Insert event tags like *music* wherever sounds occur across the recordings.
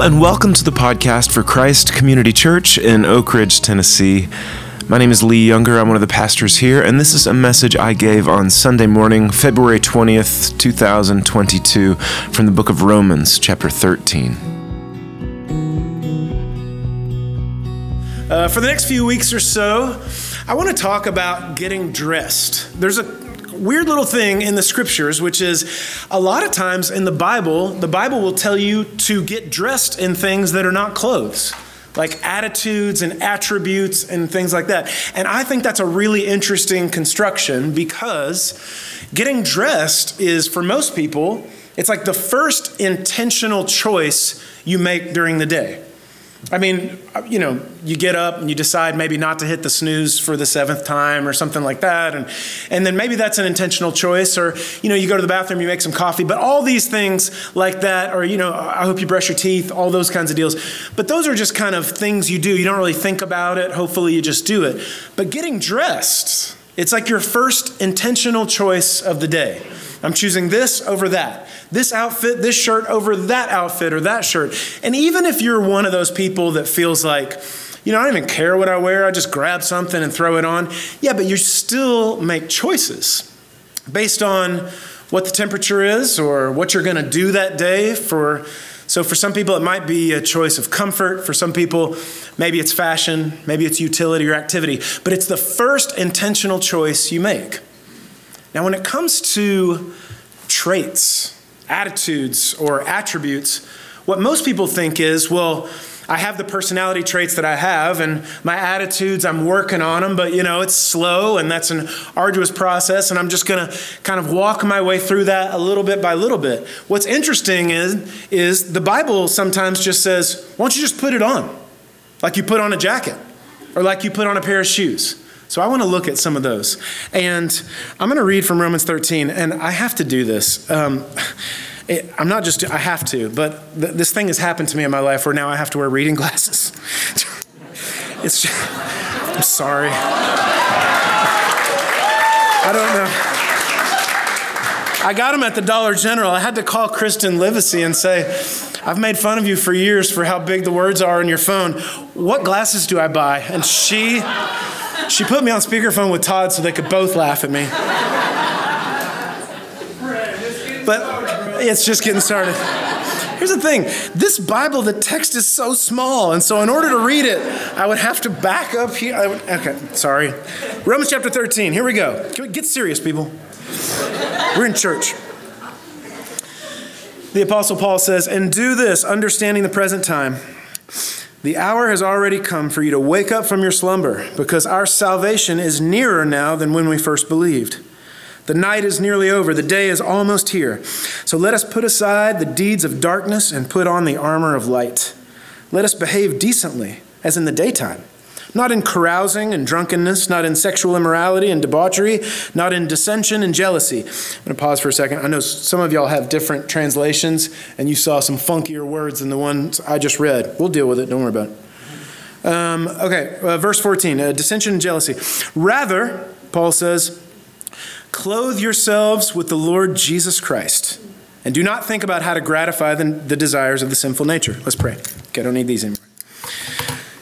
And welcome to the podcast for Christ Community Church in Oak Ridge, Tennessee. My name is Lee Younger. I'm one of the pastors here, and this is a message I gave on Sunday morning, February 20th, 2022, from the book of Romans, chapter 13. Uh, for the next few weeks or so, I want to talk about getting dressed. There's a weird little thing in the scriptures, which is a lot of times in the Bible, the Bible will tell you to get dressed in things that are not clothes. Like attitudes and attributes and things like that. And I think that's a really interesting construction because getting dressed is, for most people, it's like the first intentional choice you make during the day. I mean, you know, you get up and you decide maybe not to hit the snooze for the seventh time or something like that. And, and then maybe that's an intentional choice. Or, you know, you go to the bathroom, you make some coffee. But all these things like that, or, you know, I hope you brush your teeth, all those kinds of deals. But those are just kind of things you do. You don't really think about it. Hopefully you just do it. But getting dressed, it's like your first intentional choice of the day. I'm choosing this over that. This outfit, this shirt over that outfit or that shirt. And even if you're one of those people that feels like, you know, I don't even care what I wear, I just grab something and throw it on. Yeah, but you still make choices based on what the temperature is or what you're going to do that day for so for some people it might be a choice of comfort. For some people maybe it's fashion maybe it's utility or activity. But it's the first intentional choice you make. Now, when it comes to traits, attitudes, or attributes, what most people think is, well, I have the personality traits that I have, and my attitudes, I'm working on them, but you know, it's slow and that's an arduous process, and I'm just gonna kind of walk my way through that a little bit by little bit. What's interesting is, is the Bible sometimes just says, why don't you just put it on? Like you put on a jacket, or like you put on a pair of shoes. So I want to look at some of those. And I'm going to read from Romans 13, and I have to do this. Um, it, I'm not just, I have to, but th- this thing has happened to me in my life where now I have to wear reading glasses. *laughs* it's just, I'm sorry. I don't know. I got them at the Dollar General. I had to call Kristen Livesey and say, I've made fun of you for years for how big the words are on your phone. What glasses do I buy? And she she put me on speakerphone with Todd so they could both laugh at me. But *laughs* it's just getting started. Here's the thing this Bible, the text is so small, and so in order to read it, I would have to back up here. Would, okay, sorry. Romans chapter 13, here we go. We get serious, people? We're in church. The Apostle Paul says, And do this, understanding the present time the hour has already come for you to wake up from your slumber, because our salvation is nearer now than when we first believed. The night is nearly over, the day is almost here. So let us put aside the deeds of darkness and put on the armor of light. Let us behave decently, as in the daytime not in carousing and drunkenness, not in sexual immorality and debauchery, not in dissension and jealousy. I'm going to pause for a second. I know some of y'all have different translations, and you saw some funkier words than the ones I just read. We'll deal with it, don't worry about it. Um, okay, uh, verse 14 uh, dissension and jealousy. Rather, Paul says, clothe yourselves with the Lord Jesus Christ. And do not think about how to gratify the, the desires of the sinful nature. Let's pray. Okay, I don't need these anymore.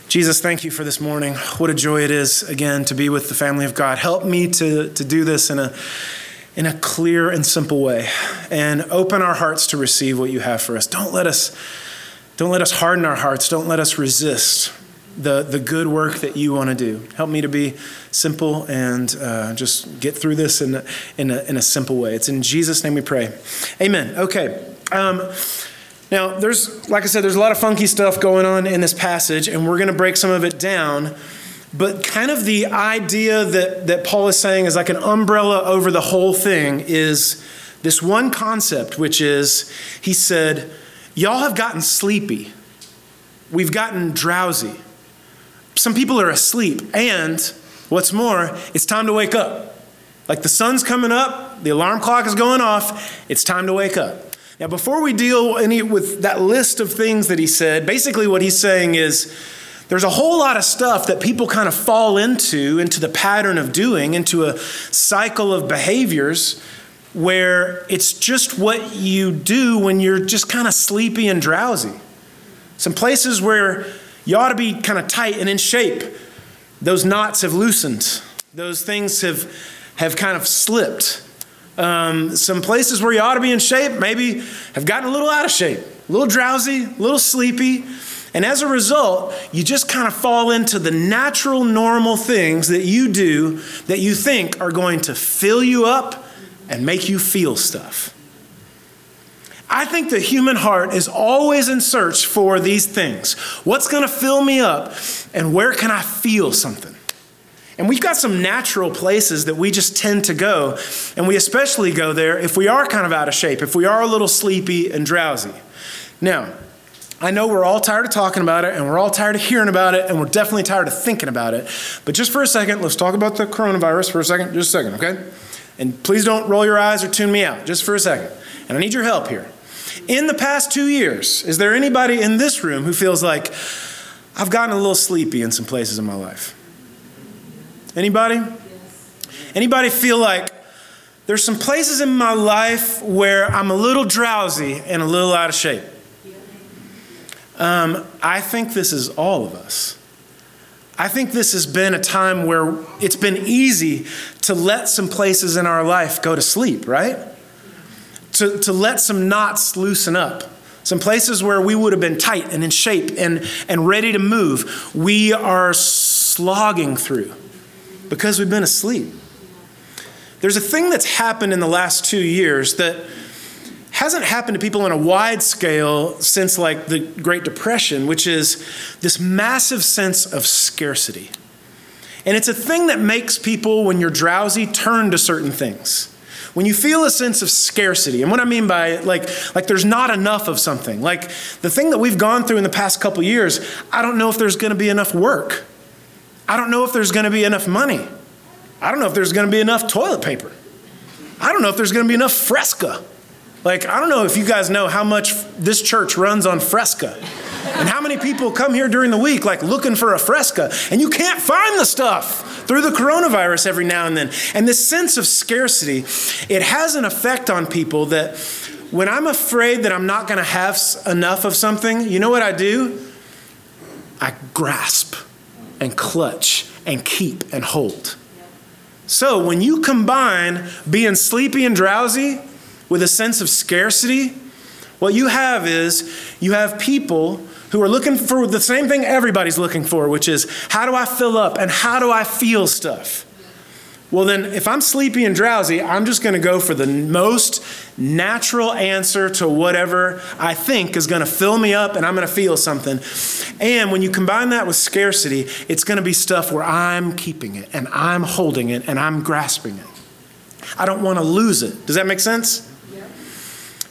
Jesus, thank you for this morning. What a joy it is, again, to be with the family of God. Help me to, to do this in a, in a clear and simple way and open our hearts to receive what you have for us. Don't let us, don't let us harden our hearts. Don't let us resist the, the good work that you want to do. Help me to be simple and uh, just get through this in in, a, in a simple way. It's in Jesus' name we pray. Amen. Okay. Um, now, there's, like I said, there's a lot of funky stuff going on in this passage, and we're going to break some of it down. But kind of the idea that, that Paul is saying is like an umbrella over the whole thing is this one concept, which is he said, Y'all have gotten sleepy. We've gotten drowsy. Some people are asleep. And what's more, it's time to wake up. Like the sun's coming up, the alarm clock is going off, it's time to wake up. Now, before we deal any with that list of things that he said, basically what he's saying is there's a whole lot of stuff that people kind of fall into, into the pattern of doing, into a cycle of behaviors where it's just what you do when you're just kind of sleepy and drowsy. Some places where you ought to be kind of tight and in shape, those knots have loosened. Those things have, have kind of slipped. Um, some places where you ought to be in shape maybe have gotten a little out of shape, a little drowsy, a little sleepy. And as a result, you just kind of fall into the natural, normal things that you do that you think are going to fill you up and make you feel stuff. I think the human heart is always in search for these things. What's going to fill me up and where can I feel something? And we've got some natural places that we just tend to go, and we especially go there if we are kind of out of shape, if we are a little sleepy and drowsy. Now, I know we're all tired of talking about it, and we're all tired of hearing about it, and we're definitely tired of thinking about it. But just for a second, let's talk about the coronavirus for a second, just a second, okay? And please don't roll your eyes or tune me out, just for a second. And I need your help here. In the past two years, is there anybody in this room who feels like I've gotten a little sleepy in some places in my life? Anybody? Yes. Anybody feel like there's some places in my life where I'm a little drowsy and a little out of shape? Um, I think this is all of us. I think this has been a time where it's been easy to let some places in our life go to sleep, right? To, to let some knots loosen up. Some places where we would have been tight and in shape and, and ready to move, we are slogging through because we've been asleep. There's a thing that's happened in the last two years that hasn't happened to people on a wide scale since like the Great Depression, which is this massive sense of scarcity. And it's a thing that makes people, when you're drowsy, turn to certain things. When you feel a sense of scarcity, and what I mean by like, like there's not enough of something. Like the thing that we've gone through in the past couple years, I don't know if there's gonna be enough work. I don't know if there's gonna be enough money. I don't know if there's gonna be enough toilet paper. I don't know if there's gonna be enough Fresca. Like, I don't know if you guys know how much this church runs on Fresca. And how many people come here during the week, like looking for a Fresca, and you can't find the stuff through the coronavirus every now and then. And this sense of scarcity, it has an effect on people that when I'm afraid that I'm not going to have enough of something, you know what I do? I grasp and clutch and keep and hold. So when you combine being sleepy and drowsy with a sense of scarcity, what you have is you have people who are looking for the same thing everybody's looking for, which is how do I fill up and how do I feel stuff? Well, then, if I'm sleepy and drowsy, I'm just going to go for the most natural answer to whatever I think is going to fill me up and I'm going to feel something. And when you combine that with scarcity, it's going to be stuff where I'm keeping it and I'm holding it and I'm grasping it. I don't want to lose it. Does that make sense?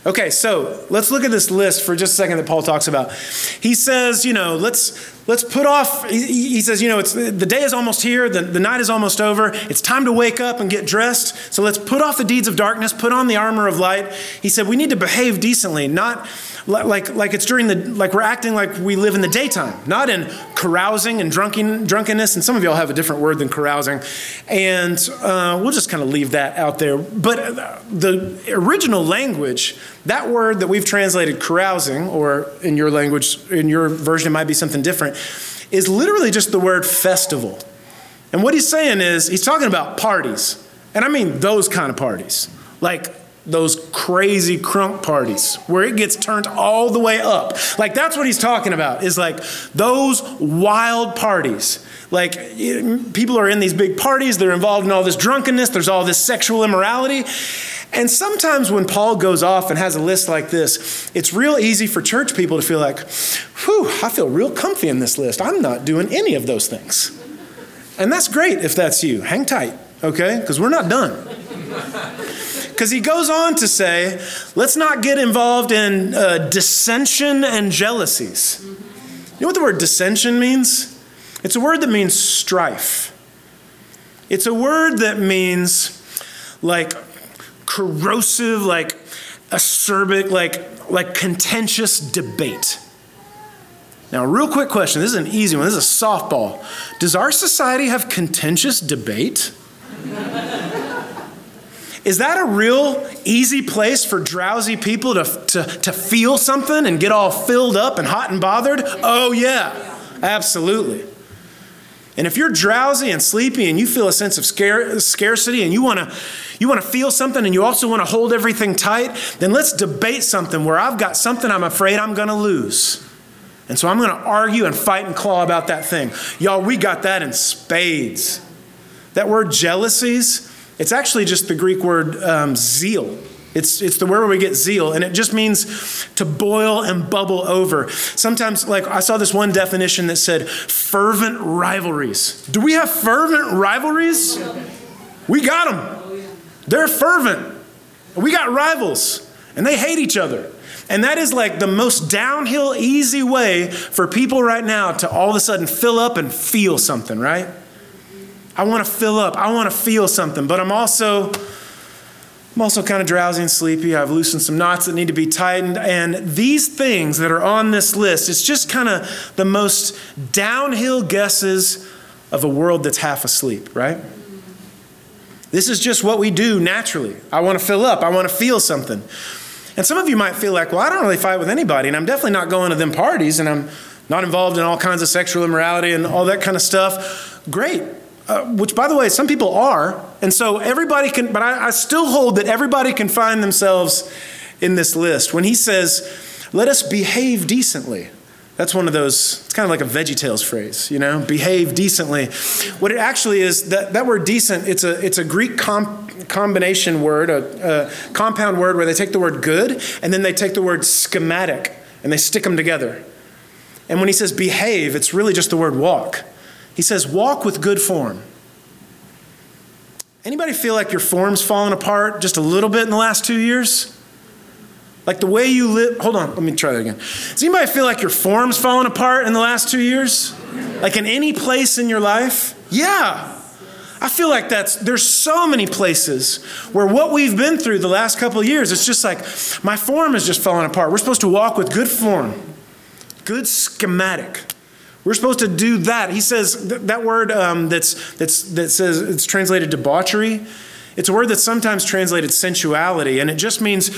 Okay, so let's look at this list for just a second that Paul talks about. He says, you know, let's let's put off. He, says, you know, it's the day is almost here, the, the night is almost over. It's time to wake up and get dressed. So let's put off the deeds of darkness, put on the armor of light. He said, we need to behave decently, not like, like it's during the, like we're acting like we live in the daytime, not in carousing and drunken, drunkenness. And some of y'all have a different word than carousing. And uh, we'll just kind of leave that out there. But the original language, that word that we've translated carousing, or in your language, in your version, it might be something different, is literally just the word festival. And what he's saying is, he's talking about parties. And I mean those kind of parties. Like those crazy crunk parties where it gets turned all the way up. Like that's what he's talking about is like those wild parties. Like people are in these big parties, they're involved in all this drunkenness, there's all this sexual immorality. And sometimes when Paul goes off and has a list like this, it's real easy for church people to feel like, whew, I feel real comfy in this list. I'm not doing any of those things. And that's great if that's you. Hang tight, okay? Because we're not done. *laughs* Because he goes on to say, let's not get involved in uh, dissension and jealousies. You know what the word dissension means? It's a word that means strife. It's a word that means like corrosive, like acerbic, like, like contentious debate. Now, real quick question. This is an easy one. This is a softball. Does our society have contentious debate? *laughs* Is that a real easy place for drowsy people to, to, to feel something and get all filled up and hot and bothered? Oh, yeah, absolutely. And if you're drowsy and sleepy and you feel a sense of scarcity and you want to you want to feel something and you also want to hold everything tight, then let's debate something where I've got something I'm afraid I'm going to lose. And so I'm going to argue and fight and claw about that thing. Y'all, we got that in spades. That word jealousies, it's actually just the Greek word um, zeal. It's, it's the word where we get zeal, and it just means to boil and bubble over. Sometimes, like I saw this one definition that said fervent rivalries. Do we have fervent rivalries? We got them. They're fervent. We got rivals, and they hate each other. And that is like the most downhill, easy way for people right now to all of a sudden fill up and feel something, right? I want to fill up. I want to feel something, but I'm also I'm also kind of drowsy and sleepy. I've loosened some knots that need to be tightened. And these things that are on this list, it's just kind of the most downhill guesses of a world that's half asleep, right? This is just what we do naturally. I want to fill up, I want to feel something. And some of you might feel like, well, I don't really fight with anybody, and I'm definitely not going to them parties, and I'm not involved in all kinds of sexual immorality and all that kind of stuff. Great. Uh, which, by the way, some people are. And so everybody can, but I, I still hold that everybody can find themselves in this list. When he says, let us behave decently, that's one of those, it's kind of like a Veggie Tales phrase, you know, behave decently. What it actually is, that, that word decent, it's a, it's a Greek comp, combination word, a, a compound word where they take the word good and then they take the word schematic and they stick them together. And when he says behave, it's really just the word walk. He says walk with good form. Anybody feel like your form's fallen apart just a little bit in the last two years? Like the way you live, hold on, let me try that again. Does anybody feel like your form's fallen apart in the last two years? Like in any place in your life? Yeah. I feel like that's, there's so many places where what we've been through the last couple years, it's just like my form is just falling apart. We're supposed to walk with good form, good schematic. We're supposed to do that. He says that word um, that's, that's, that says it's translated debauchery. It's a word that's sometimes translated sensuality, and it just means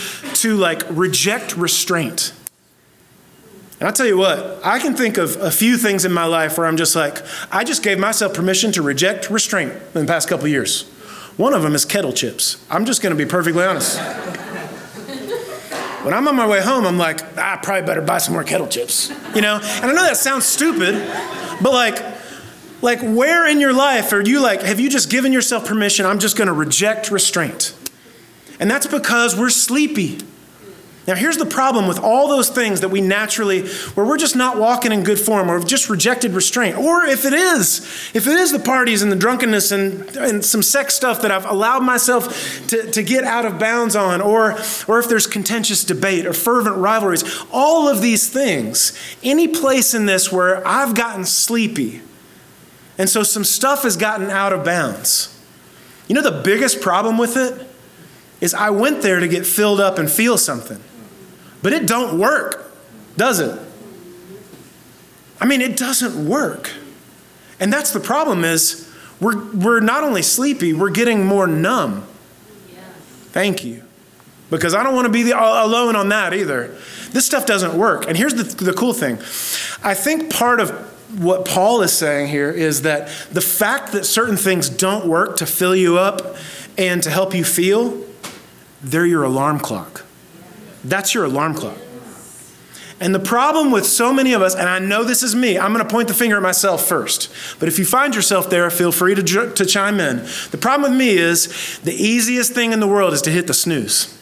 to like reject restraint. And I'll tell you what, I can think of a few things in my life where I'm just like, I just gave myself permission to reject restraint in the past couple years. One of them is kettle chips. I'm just going to be perfectly honest. When I'm on my way home, I'm like, ah, I probably better buy some more kettle chips. You know? And I know that sounds stupid, but like, like, where in your life are you like, have you just given yourself permission? I'm just to reject restraint. And that's because we're sleepy. Now, here's the problem with all those things that we naturally, where we're just not walking in good form, or we've just rejected restraint. Or if it is, if it is the parties and the drunkenness and, and some sex stuff that I've allowed myself to, to get out of bounds on, or, or if there's contentious debate or fervent rivalries, all of these things, any place in this where I've gotten sleepy, and so some stuff has gotten out of bounds. You know, the biggest problem with it is I went there to get filled up and feel something. But it don't work, does it? I mean, it doesn't work. And that's the problem is we're, we're not only sleepy, we're getting more numb. Yes. Thank you. Because I don't want to be the, alone on that either. This stuff doesn't work. And here's the, the cool thing I think part of what Paul is saying here is that the fact that certain things don't work to fill you up and to help you feel, they're your alarm clock. That's your alarm clock. And the problem with so many of us, and I know this is me, I'm going to point the finger at myself first. But if you find yourself there, feel free to, to chime in. The problem with me is the easiest thing in the world is to hit the snooze.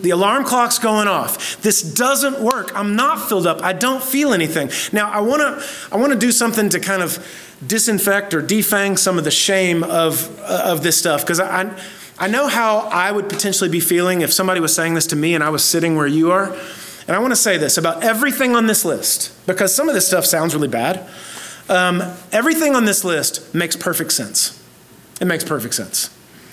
The alarm clock's going off. This doesn't work. I'm not filled up. I don't feel anything. Now, I want to I want to do something to kind of disinfect or defang some of the shame of uh, of this stuff because I I know how I would potentially be feeling if somebody was saying this to me and I was sitting where you are. And I want to say this about everything on this list because some of this stuff sounds really bad. Um, everything on this list makes perfect sense. It makes perfect sense.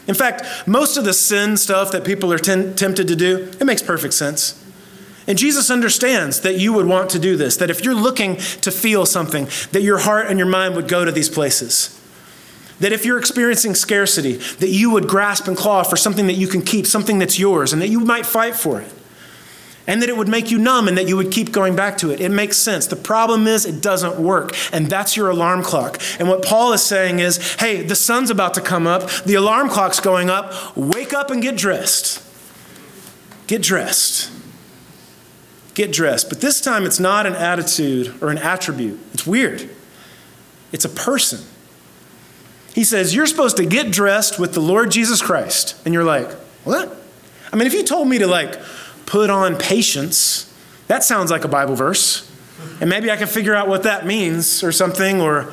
In fact, most of the sin stuff that people are ten- tempted to do, it makes perfect sense. And Jesus understands that you would want to do this, that if you're looking to feel something, that your heart and your mind would go to these places. That if you're experiencing scarcity, that you would grasp and claw for something that you can keep, something that's yours, and that you might fight for it. And that it would make you numb and that you would keep going back to it. It makes sense. The problem is it doesn't work. And that's your alarm clock. And what Paul is saying is hey, the sun's about to come up, the alarm clock's going up. Wake up and get dressed. Get dressed. Get dressed. But this time it's not an attitude or an attribute, it's weird. It's a person. He says, You're supposed to get dressed with the Lord Jesus Christ. And you're like, What? I mean, if you told me to like put on patience, that sounds like a Bible verse. And maybe I can figure out what that means or something, or,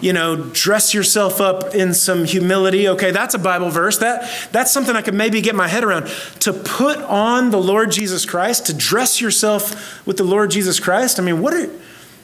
you know, dress yourself up in some humility. Okay, that's a Bible verse. That, that's something I could maybe get my head around. To put on the Lord Jesus Christ, to dress yourself with the Lord Jesus Christ, I mean, what are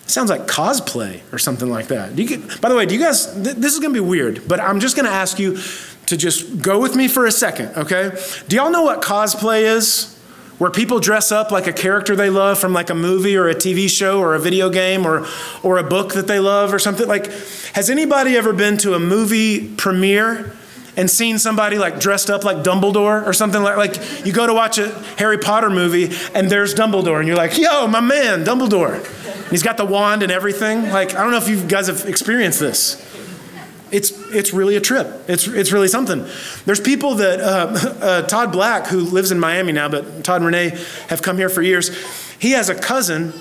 sounds like cosplay or something like that. Get, by the way, do you guys, th- this is going to be weird, but I'm just going to ask you to just go with me for a second, okay? Do y'all know what cosplay is? Where people dress up like a character they love from like a movie or a TV show or a video game or, or a book that they love or something. Like, has anybody ever been to a movie premiere and seen somebody like dressed up like Dumbledore or something like like you go to watch a Harry Potter movie and there's Dumbledore and you're like, yo, my man, Dumbledore. And He's got the wand and everything. Like, I don't know if you guys have experienced this. It's, it's really a trip. It's, it's really something. There's people that, uh, *laughs* uh, Todd Black, who lives in Miami now, but Todd and Renee have come here for years. He has a cousin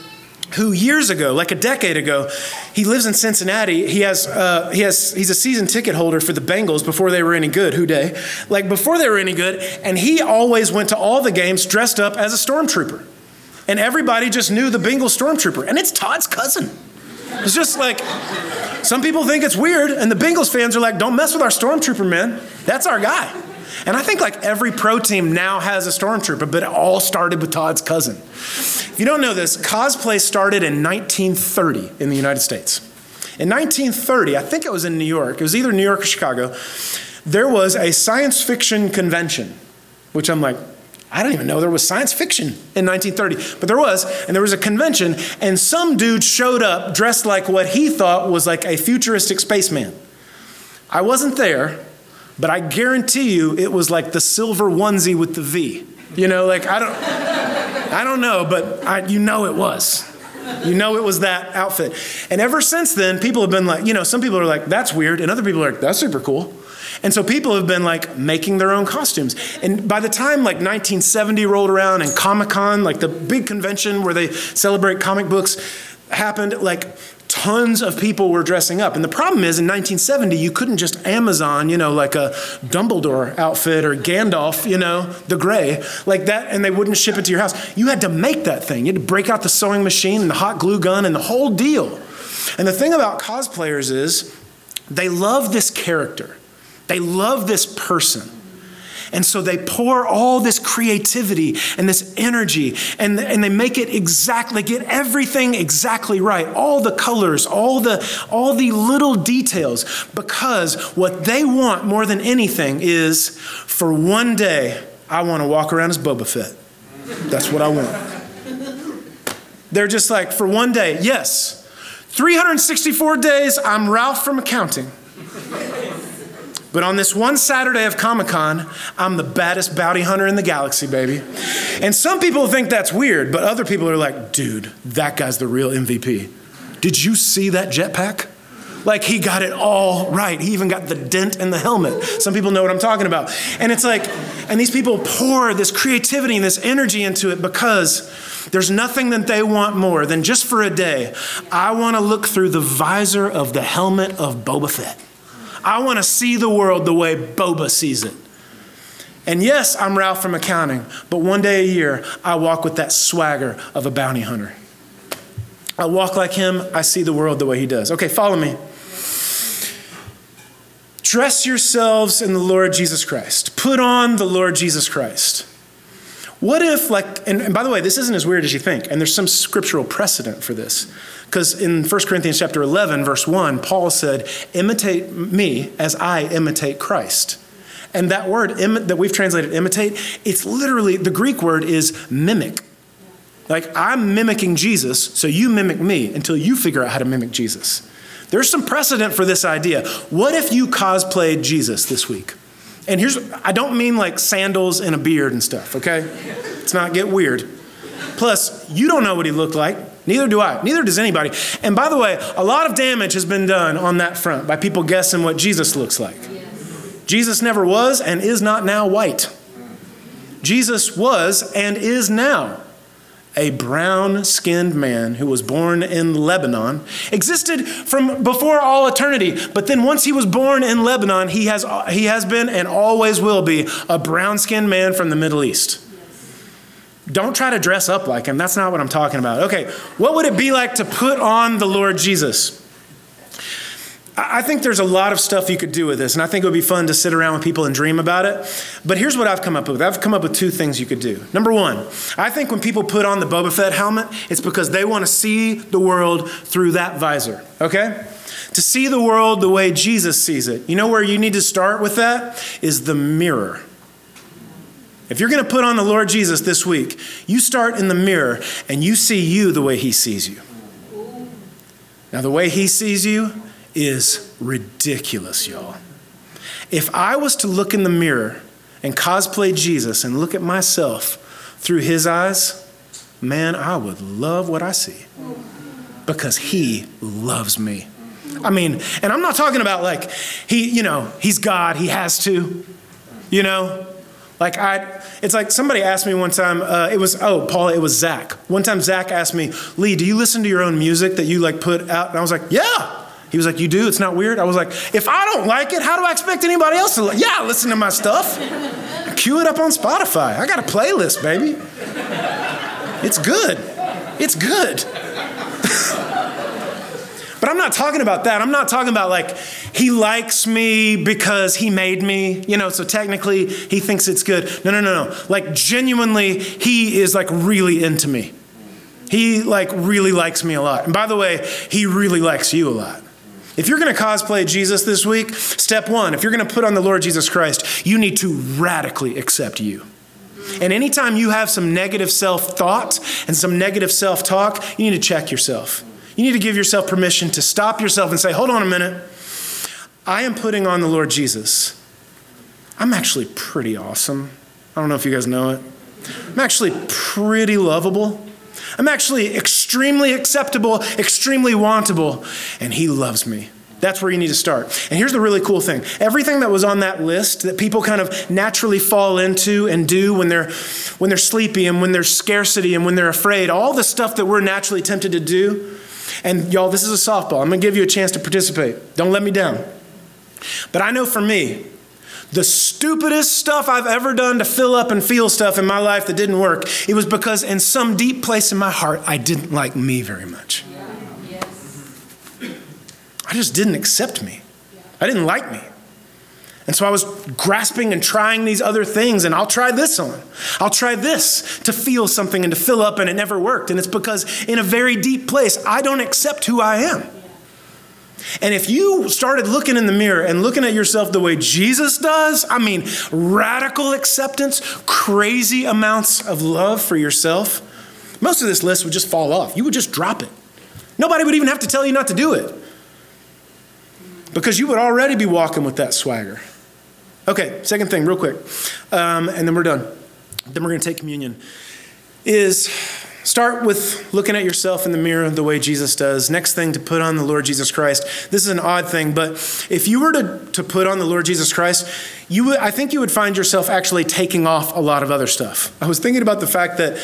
who years ago, like a decade ago, he lives in Cincinnati. He has, uh, he has, he's a season ticket holder for the Bengals before they were any good. Who Dey? Like before they were any good, and he always went to all the games dressed up as a stormtrooper and everybody just knew the Bengal stormtrooper, and it's Todd's cousin. It's just like some people think it's weird, and the Bengals fans are like, "Don't mess with our stormtrooper, man. That's our guy." And I think like every pro team now has a stormtrooper, but it all started with Todd's cousin. If you don't know this, cosplay started in 1930 in the United States. In 1930, I think it was in New York. It was either New York or Chicago. There was a science fiction convention, which I'm like, I don't even know there was science fiction in 1930, but there was, and there was a convention, and some dude showed up dressed like what he thought was like a futuristic spaceman. I wasn't there, but I guarantee you it was like the silver onesie with the V. You know, like I don't, I don't know, but I, you know it was. You know it was that outfit. And ever since then, people have been like, you know, some people are like, that's weird, and other people are like, that's super cool. And so people have been like making their own costumes. And by the time like 1970 rolled around and Comic Con, like the big convention where they celebrate comic books, happened, like tons of people were dressing up. And the problem is in 1970, you couldn't just Amazon, you know, like a Dumbledore outfit or Gandalf, you know, the gray, like that, and they wouldn't ship it to your house. You had to make that thing. You had to break out the sewing machine and the hot glue gun and the whole deal. And the thing about cosplayers is they love this character. They love this person. And so they pour all this creativity and this energy and, and they make it exactly, get everything exactly right. All the colors, all the, all the little details, because what they want more than anything is for one day, I want to walk around as Boba Fett. That's what I want. They're just like, for one day, yes, 364 days, I'm Ralph from accounting. But on this one Saturday of Comic Con, I'm the baddest bounty hunter in the galaxy, baby. And some people think that's weird, but other people are like, dude, that guy's the real MVP. Did you see that jetpack? Like he got it all right. He even got the dent in the helmet. Some people know what I'm talking about. And it's like, and these people pour this creativity and this energy into it because there's nothing that they want more than just for a day. I want to look through the visor of the helmet of Boba Fett. I want to see the world the way Boba sees it. And yes, I'm Ralph from accounting, but one day a year, I walk with that swagger of a bounty hunter. I walk like him, I see the world the way he does. Okay, follow me. Dress yourselves in the Lord Jesus Christ. Put on the Lord Jesus Christ. What if, like, and, and, by the way, this isn't as weird as you think, and there's some scriptural precedent for this. Because in 1 Corinthians chapter 11, verse 1, Paul said, Imitate me as I imitate Christ. And that word Im- that we've translated imitate, it's literally, the Greek word is mimic. Like, I'm mimicking Jesus, so you mimic me until you figure out how to mimic Jesus. There's some precedent for this idea. What if you cosplayed Jesus this week? And here's, I don't mean like sandals and a beard and stuff, okay? Let's not get weird. Plus, you don't know what he looked like. Neither do I. Neither does anybody. And by the way, a lot of damage has been done on that front by people guessing what Jesus looks like. Jesus never was and is not now white. Jesus was and is now a brown skinned man who was born in Lebanon, existed from before all eternity. But then once he was born in Lebanon, he has, he has been and always will be a brown skinned man from the Middle East. Don't try to dress up like him. That's not what I'm talking about. Okay, what would it be like to put on the Lord Jesus? I think there's a lot of stuff you could do with this, and I think it would be fun to sit around with people and dream about it. But here's what I've come up with I've come up with two things you could do. Number one, I think when people put on the Boba Fett helmet, it's because they want to see the world through that visor, okay? To see the world the way Jesus sees it. You know where you need to start with that? Is the mirror. If you're going to put on the Lord Jesus this week, you start in the mirror and you see you the way he sees you. Now, the way he sees you, is ridiculous, y'all. If I was to look in the mirror and cosplay Jesus and look at myself through his eyes, man, I would love what I see because he loves me. I mean, and I'm not talking about like he, you know, he's God, he has to, you know, like I, it's like somebody asked me one time. Uh, it was oh Paul, it was Zach. One time Zach asked me, Lee, do you listen to your own music that you like put out? And I was like, yeah. He was like, You do? It's not weird? I was like, If I don't like it, how do I expect anybody else to like Yeah, listen to my stuff. Cue it up on Spotify. I got a playlist, baby. It's good. It's good. *laughs* but I'm not talking about that. I'm not talking about like, he likes me because he made me, you know, so technically he thinks it's good. No, no, no, no. Like, genuinely, he is like really into me. He like really likes me a lot. And by the way, he really likes you a lot. If you're going to cosplay Jesus this week, step one, if you're going to put on the Lord Jesus Christ, you need to radically accept you. And anytime you have some negative self thought and some negative self talk, you need to check yourself. You need to give yourself permission to stop yourself and say, hold on a minute. I am putting on the Lord Jesus. I'm actually pretty awesome. I don't know if you guys know it. I'm actually pretty lovable. I'm actually extremely acceptable, extremely wantable, and He loves me. That's where you need to start. And here's the really cool thing everything that was on that list that people kind of naturally fall into and do when they're, when they're sleepy and when there's scarcity and when they're afraid, all the stuff that we're naturally tempted to do. And y'all, this is a softball. I'm going to give you a chance to participate. Don't let me down. But I know for me, the stupidest stuff I've ever done to fill up and feel stuff in my life that didn't work, it was because in some deep place in my heart, I didn't like me very much. I just didn't accept me. I didn't like me. And so I was grasping and trying these other things, and I'll try this on. I'll try this to feel something and to fill up, and it never worked. And it's because in a very deep place, I don't accept who I am. And if you started looking in the mirror and looking at yourself the way Jesus does, I mean, radical acceptance, crazy amounts of love for yourself, most of this list would just fall off. You would just drop it. Nobody would even have to tell you not to do it because you would already be walking with that swagger. Okay, second thing, real quick, um, and then we're done. Then we're going to take communion. Is Start with looking at yourself in the mirror the way Jesus does. Next thing, to put on the Lord Jesus Christ. This is an odd thing, but if you were to, to put on the Lord Jesus Christ, you would, I think you would find yourself actually taking off a lot of other stuff. I was thinking about the fact that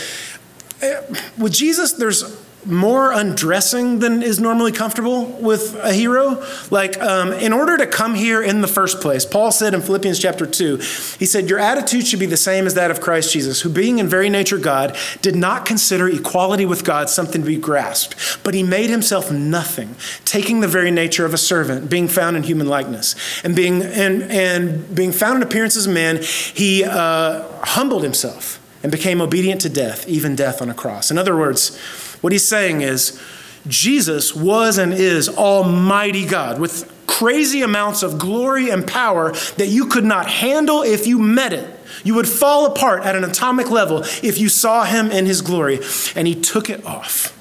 eh, with Jesus, there's more undressing than is normally comfortable with a hero. Like, um, in order to come here in the first place, Paul said in Philippians chapter 2, he said, Your attitude should be the same as that of Christ Jesus, who, being in very nature God, did not consider equality with God something to be grasped, but he made himself nothing, taking the very nature of a servant, being found in human likeness. And being, and, and being found in appearance as a man, he uh, humbled himself and became obedient to death, even death on a cross. In other words, what he's saying is, Jesus was and is Almighty God with crazy amounts of glory and power that you could not handle if you met it. You would fall apart at an atomic level if you saw him in his glory. And he took it off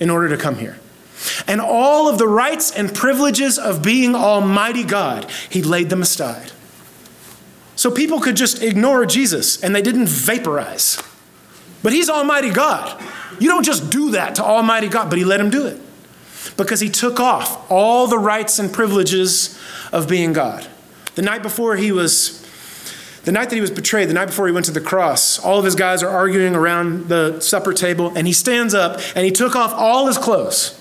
in order to come here. And all of the rights and privileges of being Almighty God, he laid them aside. So people could just ignore Jesus and they didn't vaporize. But he's Almighty God. You don't just do that to Almighty God, but he let him do it because he took off all the rights and privileges of being God. The night before he was the night that he was betrayed, the night before he went to the cross, all of his guys are arguing around the supper table, and he stands up and he took off all his clothes,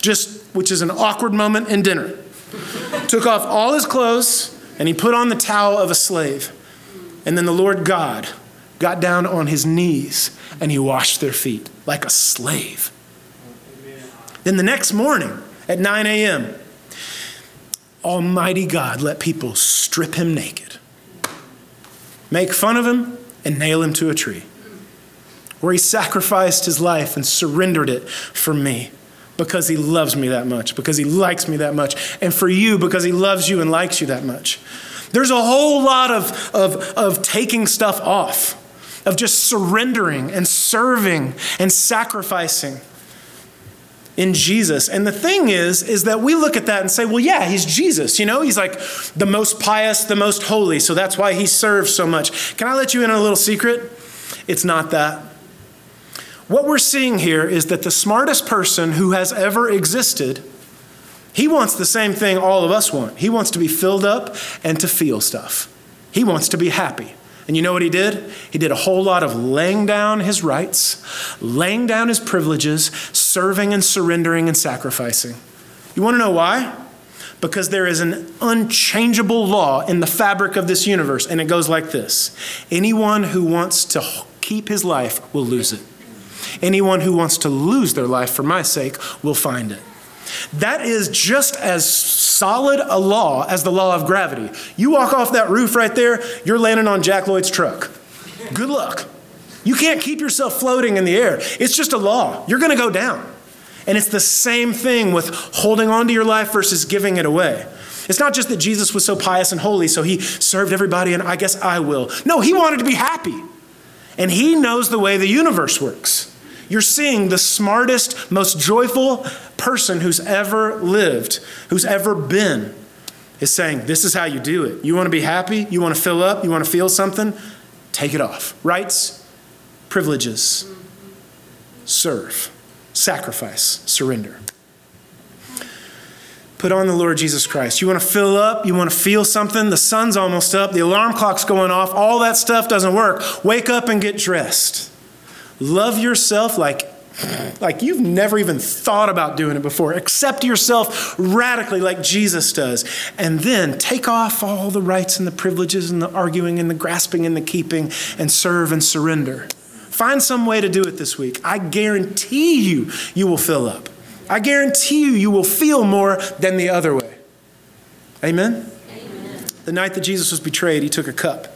just which is an awkward moment in dinner. *laughs* took off all his clothes and he put on the towel of a slave. And then the Lord God got down on his knees and he washed their feet like a slave. Then the next morning at 9 a.m., Almighty God let people strip him naked, make fun of him, and nail him to a tree, where he sacrificed his life and surrendered it for me because he loves me that much, because he likes me that much, and for you because he loves you and likes you that much. There's a whole lot of, of, of taking stuff off, of just surrendering and serving and sacrificing in Jesus. And the thing is, is that we look at that and say, well, yeah, he's Jesus. You know, he's like the most pious, the most holy. So that's why he serves so much. Can I let you in on a little secret? It's not that. What we're seeing here is that the smartest person who has ever existed, he wants the same thing all of us want. He wants to be filled up and to feel stuff. He wants to be happy. And you know what he did? He did a whole lot of laying down his rights, laying down his privileges, serving and surrendering and sacrificing. You want to know why? Because there is an unchangeable law in the fabric of this universe, and it goes like this Anyone who wants to keep his life will lose it. Anyone who wants to lose their life for my sake will find it. That is just as solid a law as the law of gravity. You walk off that roof right there, you're landing on Jack Lloyd's truck. Good luck. You can't keep yourself floating in the air. It's just a law. You're going to go down. And it's the same thing with holding on to your life versus giving it away. It's not just that Jesus was so pious and holy, so he served everybody, and I guess I will. No, he wanted to be happy. And he knows the way the universe works. You're seeing the smartest, most joyful person who's ever lived, who's ever been, is saying, This is how you do it. You want to be happy? You want to fill up? You want to feel something? Take it off. Rights, privileges, serve, sacrifice, surrender. Put on the Lord Jesus Christ. You want to fill up? You want to feel something? The sun's almost up. The alarm clock's going off. All that stuff doesn't work. Wake up and get dressed. Love yourself like like you've never even thought about doing it before. Accept yourself radically like Jesus does. And then take off all the rights and the privileges and the arguing and the grasping and the keeping and serve and surrender. Find some way to do it this week. I guarantee you, you will fill up. I guarantee you, you will feel more than the other way. Amen? Amen. The night that Jesus was betrayed, he took a cup.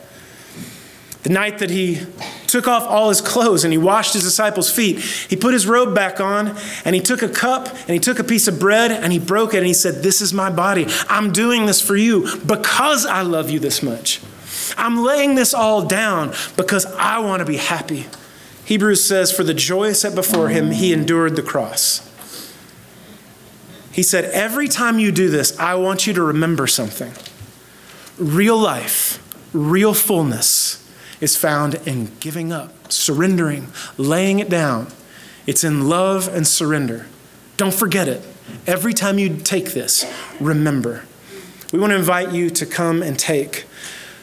The night that he took off all his clothes and he washed his disciples' feet, he put his robe back on and he took a cup and he took a piece of bread and he broke it and he said, This is my body. I'm doing this for you because I love you this much. I'm laying this all down because I want to be happy. Hebrews says, For the joy set before him, he endured the cross. He said, Every time you do this, I want you to remember something. Real life, real fullness is found in giving up, surrendering, laying it down. It's in love and surrender. Don't forget it. Every time you take this, remember. We want to invite you to come and take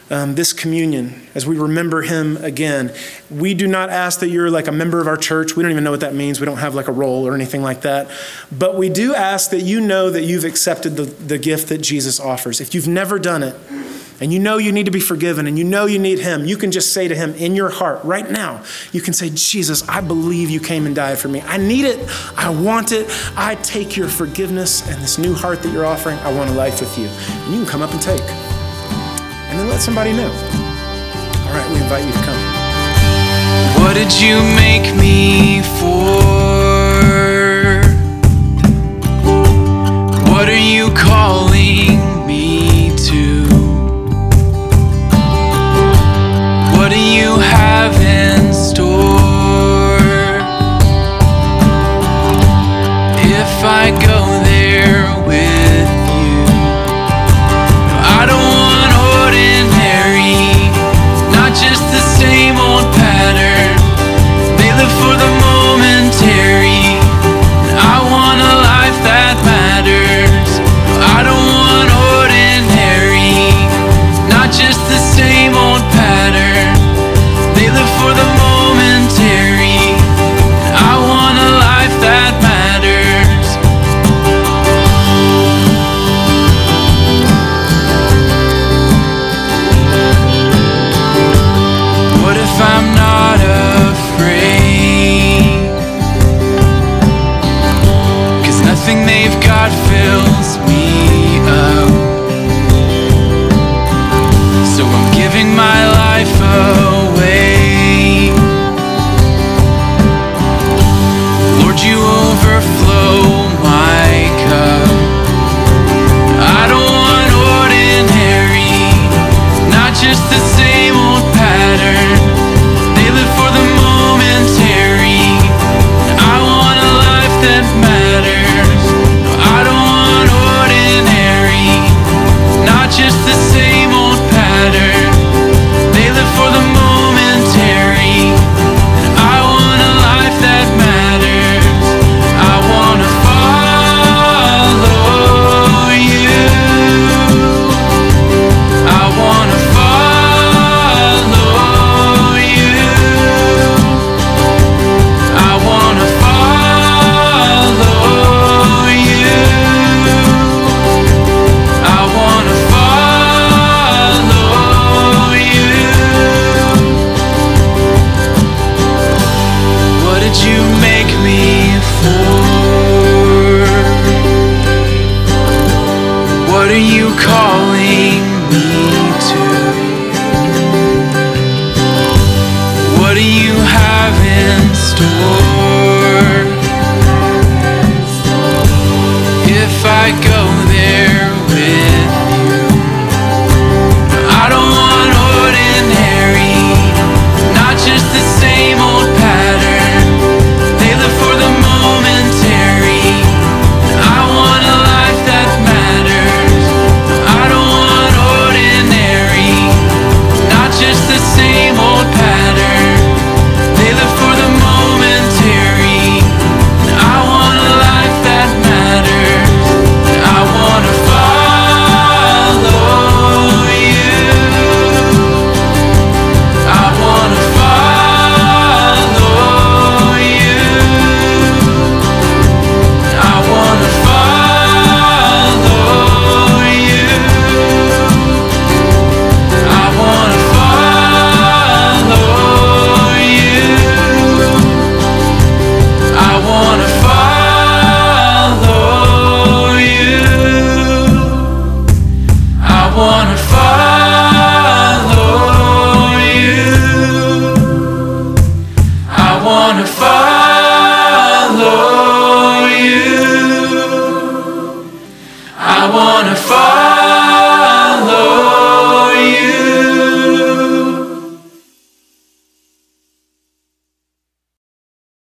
um, this communion as we remember him again. We do not ask that you're like a member of our church. We don't even know what that means. We don't have like a role or anything like that. But we do ask that you know that you've accepted the, the gift that Jesus offers. If you've never done it, and you know you need to be forgiven and you know you need Him, you can just say to Him in your heart right now, you can say, Jesus, I believe you came and died for me. I need it. I want it. I take your forgiveness and this new heart that you're offering. I want a life with you. And you can come up and take. And then let somebody know. All right, we invite you to come. What did you make me for? What are you calling?